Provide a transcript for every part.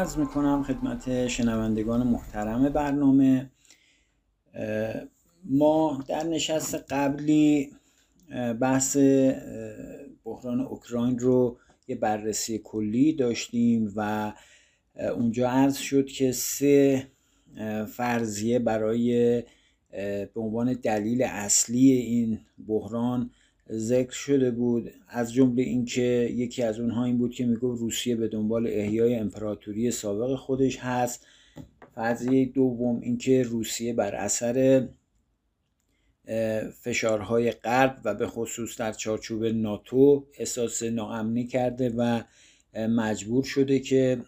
عرض می کنم خدمت شنوندگان محترم برنامه. ما در نشست قبلی بحث بحران اوکراین رو یه بررسی کلی داشتیم و اونجا عرض شد که سه فرضیه برای به عنوان دلیل اصلی این بحران ذکر شده بود از جمله اینکه یکی از اونها این بود که می‌گفت روسیه به دنبال احیای امپراتوری سابق خودش هست. فرضیه دوم اینکه روسیه بر اثر فشارهای غرب و به خصوص در چارچوب ناتو احساس ناامنی کرده و مجبور شده که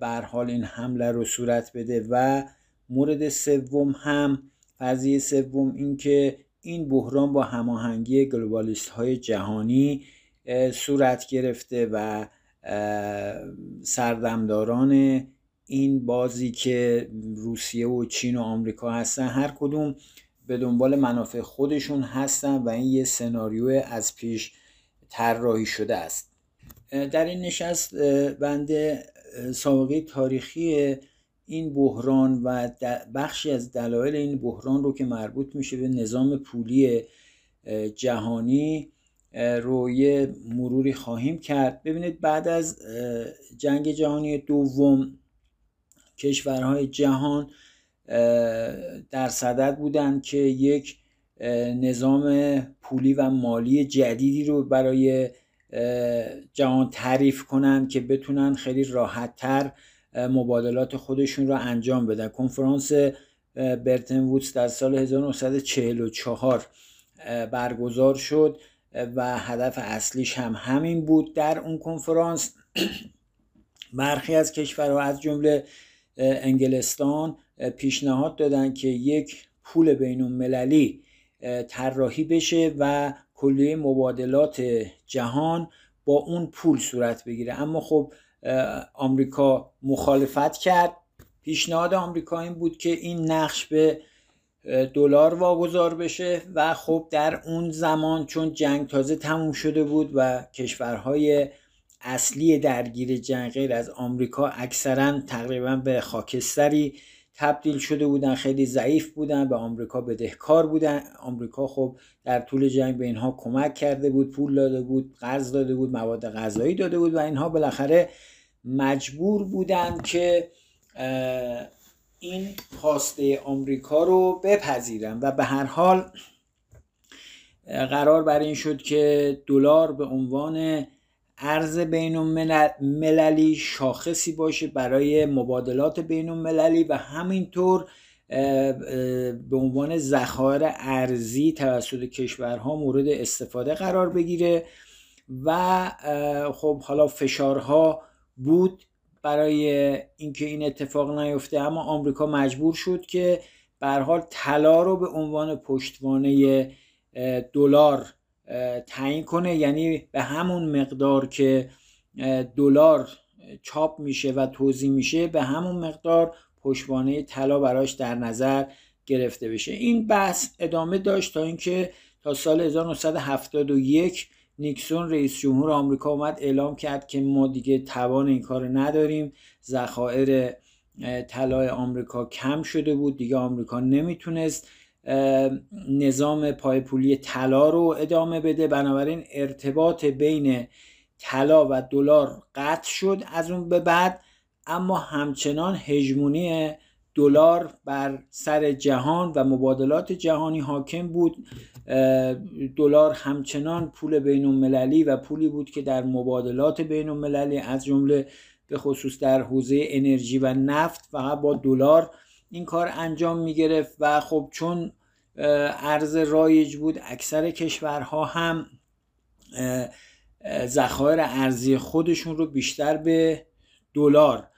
بر حال این حمله رو صورت بده. و مورد سوم هم فرضیه سوم اینکه این بحران با هماهنگی گلوبالیست های جهانی صورت گرفته و سردمداران این بازی که روسیه و چین و آمریکا هستن هر کدوم به دنبال منافع خودشون هستن و این یه سناریو از پیش طراحی شده است. در این نشست بنده سابقه تاریخی این بحران و بخشی از دلایل این بحران رو که مربوط میشه به نظام پولی جهانی رو یه مروری خواهیم کرد. ببینید بعد از جنگ جهانی دوم کشورهای جهان در صدد بودند که یک نظام پولی و مالی جدیدی رو برای جهان تعریف کنند که بتونن خیلی راحتتر مبادلات خودشون رو انجام بدن. کنفرانس برتن وودز در سال 1944 برگزار شد و هدف اصلیش هم همین بود در اون کنفرانس. برخی از کشورها از جمله انگلستان پیشنهاد دادن که یک پول بین المللی طراحی بشه و کلیه مبادلات جهان با اون پول صورت بگیره. اما خب آمریکا مخالفت کرد. پیشنهاد آمریکا این بود که این نقش به دلار واگذار بشه و خب در اون زمان چون جنگ تازه تموم شده بود و کشورهای اصلی درگیر جنگ غیر از آمریکا اکثرا تقریبا به خاکستری تبدیل شده بودن خیلی ضعیف بودن به آمریکا بدهکار بودن. آمریکا خب در طول جنگ به اینها کمک کرده بود پول داده بود قرض داده بود مواد غذایی داده بود و اینها بالاخره مجبور بودند که این خواسته آمریکا رو بپذیرن و به هر حال قرار بر این شد که دلار به عنوان ارز بین المللی شاخصی باشه برای مبادلات بین المللی و همینطور به عنوان ذخایر ارزی توسط کشورها مورد استفاده قرار بگیره و خب حالا فشارها بود برای اینکه این اتفاق نیفته اما آمریکا مجبور شد که به حال طلا رو به عنوان پشتوانه دلار تعیین کنه یعنی به همون مقدار که دلار چاپ میشه و توضیح میشه به همون مقدار پشتوانه طلا براش در نظر گرفته بشه. این بحث ادامه داشت تا اینکه تا سال 1971 نیکسون رئیس جمهور آمریکا اومد اعلام کرد که ما دیگه توان این کار نداریم. ذخایر طلای آمریکا کم شده بود دیگه آمریکا نمی‌تونست نظام پایپولی طلا رو ادامه بده. بنابراین ارتباط بین طلا و دلار قطع شد از اون به بعد. اما همچنان هژمونی دلار بر سر جهان و مبادلات جهانی حاکم بود. دلار همچنان پول بین المللی و پولی بود که در مبادلات بین المللی از جمله به خصوص در حوزه انرژی و نفت فقط با دلار این کار انجام می گرفت و خب چون ارز رایج بود اکثر کشورها هم ذخایر ارزی خودشون رو بیشتر به دلار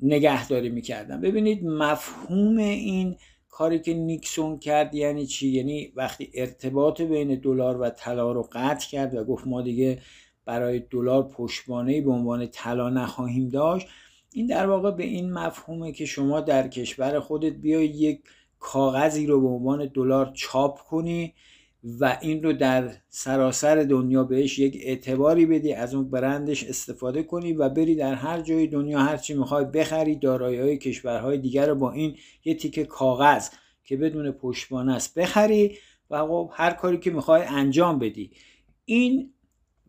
نگهداری می‌کردن. ببینید مفهوم این کاری که نیکسون کرد یعنی چی؟ یعنی وقتی ارتباط بین دلار و طلا رو قطع کرد و گفت ما دیگه برای دلار پشتوانه به عنوان طلا نخواهیم داشت این در واقع به این مفهومه که شما در کشور خودت بیای یک کاغذی رو به عنوان دلار چاپ کنی و این رو در سراسر دنیا بهش یک اعتباری بدی از اون برندش استفاده کنی و بری در هر جای دنیا هر چی می‌خوای بخری دارایی های کشورهای دیگر رو با این یه تیکه کاغذ که بدون پشتوانه است بخری و خب هر کاری که می‌خوای انجام بدی. این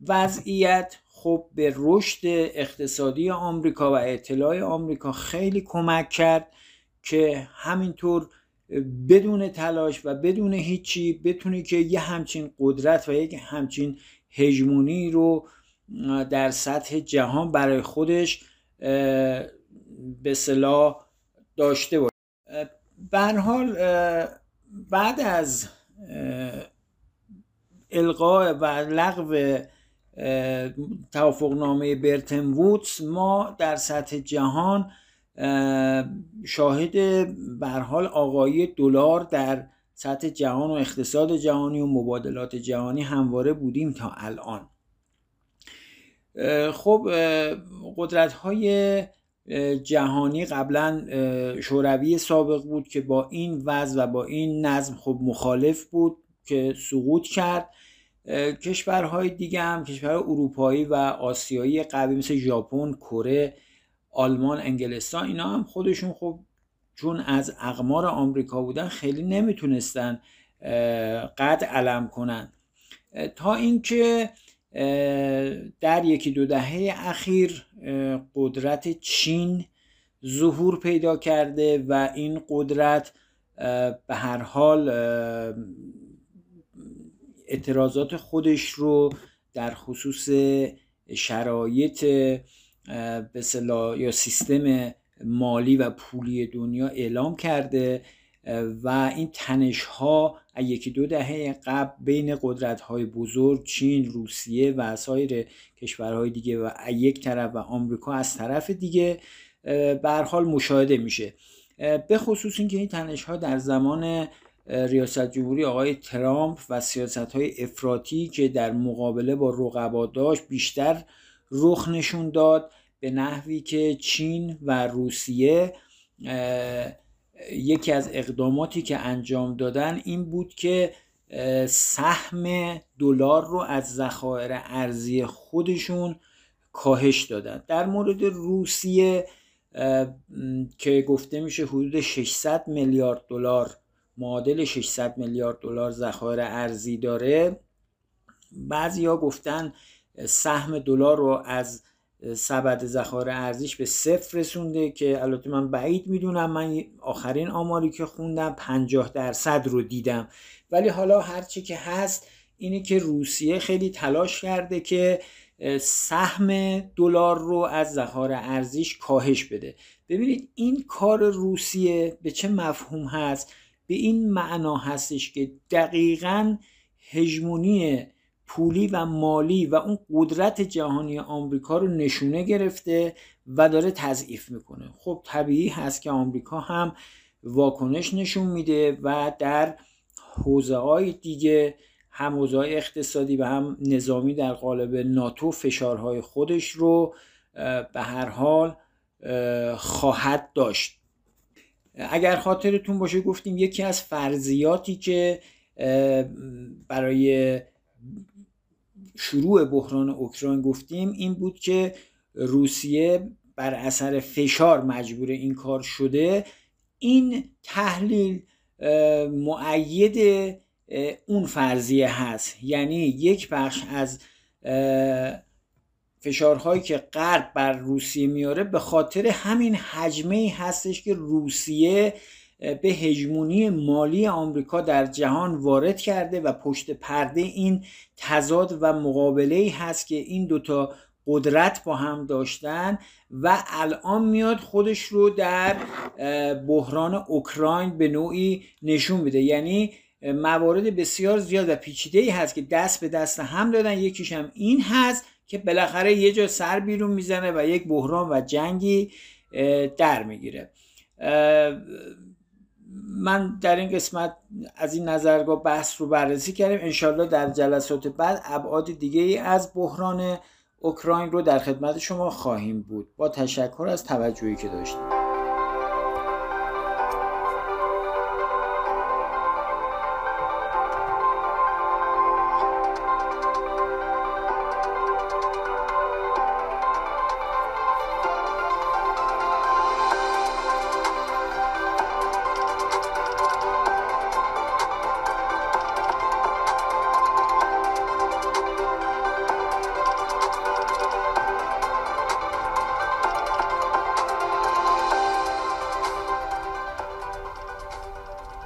وضعیت خب به رشد اقتصادی آمریکا و اطلاع آمریکا خیلی کمک کرد که همینطور بدون تلاش و بدون هیچی بتونه که یه همچین قدرت و یک همچین هژمونی رو در سطح جهان برای خودش به صلاح داشته باشه. حال بعد از القاء و لغو توافقنامه برتن وودز. ما در سطح جهان شاهد برحال آقایی دلار در سطح جهان و اقتصاد جهانی و مبادلات جهانی همواره بودیم تا الان. خب قدرت های جهانی قبلا شوروی سابق بود که با این وضع و با این نظم خب مخالف بود که سقوط کرد. کشورهای دیگه هم کشورهای اروپایی و آسیایی قوی مثل ژاپن، کره، آلمان، انگلستان اینا هم خودشون خب چون از اقمار آمریکا بودن خیلی نمی‌تونستن قد علم کنن. تا اینکه در یکی دو دهه اخیر قدرت چین ظهور پیدا کرده و این قدرت به هر حال اعتراضات خودش رو در خصوص شرایط به یا سیستم مالی و پولی دنیا اعلام کرده و این تنش ها یکی دو دهه قبل بین قدرت های بزرگ چین روسیه و سایر کشورهای دیگه و یک طرف و آمریکا از طرف دیگه به حال مشاهده میشه. به خصوص اینکه این تنش ها در زمان ریاست جمهوری آقای ترامپ و سیاست های افراطی که در مقابله با رقبا داشت بیشتر رخ نشون داد به نحوی که چین و روسیه یکی از اقداماتی که انجام دادن این بود که سهم دلار رو از ذخایر ارزی خودشون کاهش دادن. در مورد روسیه که گفته میشه حدود 600 میلیارد دلار معادل 600 میلیارد دلار ذخایر ارزی داره. بعضیا گفتن سهم دلار رو از سبد ذخایر ارزیش به صفر رسونده که البته من بعید می‌دونم. من آخرین آماری که خوندم 50 درصد رو دیدم. ولی حالا هرچی که هست اینه که روسیه خیلی تلاش کرده که سهم دلار رو از ذخایر ارزیش کاهش بده. ببینید این کار روسیه به چه مفهوم هست؟ به این معنا هستش که دقیقا هژمونی پولی و مالی و اون قدرت جهانی آمریکا رو نشونه گرفته و داره تضعیف می‌کنه. خب طبیعی هست که آمریکا هم واکنش نشون میده و در حوزه های دیگه هم حوزه اقتصادی و هم نظامی در قالب ناتو فشارهای خودش رو به هر حال خواهد داشت. اگر خاطرتون باشه گفتیم یکی از فرضیاتی که برای شروع بحران اوکراین گفتیم این بود که روسیه بر اثر فشار مجبور این کار شده. این تحلیل معید اون فرضیه هست. یعنی یک بخش از فشارهایی که غرب بر روسیه میاره به خاطر همین حجمه هستش که روسیه به هژمونی مالی آمریکا در جهان وارد کرده و پشت پرده این تضاد و مقابله هست که این دوتا قدرت با هم داشتن و الان میاد خودش رو در بحران اوکراین به نوعی نشون میده. یعنی موارد بسیار زیاد و پیچیده ای هست که دست به دست هم دادن یکیش هم این هست که بالاخره یه جا سر بیرون می‌زنه و یک بحران و جنگی در می‌گیره. من در این قسمت از این نظرگاه بحث رو بررسی کردیم. انشالله در جلسات بعد ابعاد دیگه ای از بحران اوکراین رو در خدمت شما خواهیم بود. با تشکر از توجهی که داشتیم